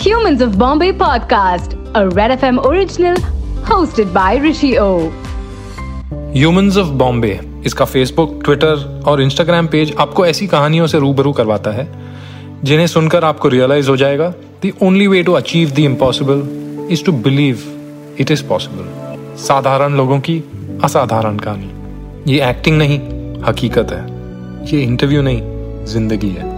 Humans of Bombay podcast, a Red FM original hosted by Rishi O. Humans of Bombay इसका Facebook Twitter और Instagram page आपको ऐसी कहानियों से रूबरू करवाता है जिन्हें सुनकर आपको रियलाइज़ हो जाएगा the only way to achieve the impossible is to believe it is possible साधारण लोगों की असाधारण कहानी। ये एक्टिंग नहीं हकीकत है। ये इंटरव्यू नहीं ज़िंदगी है।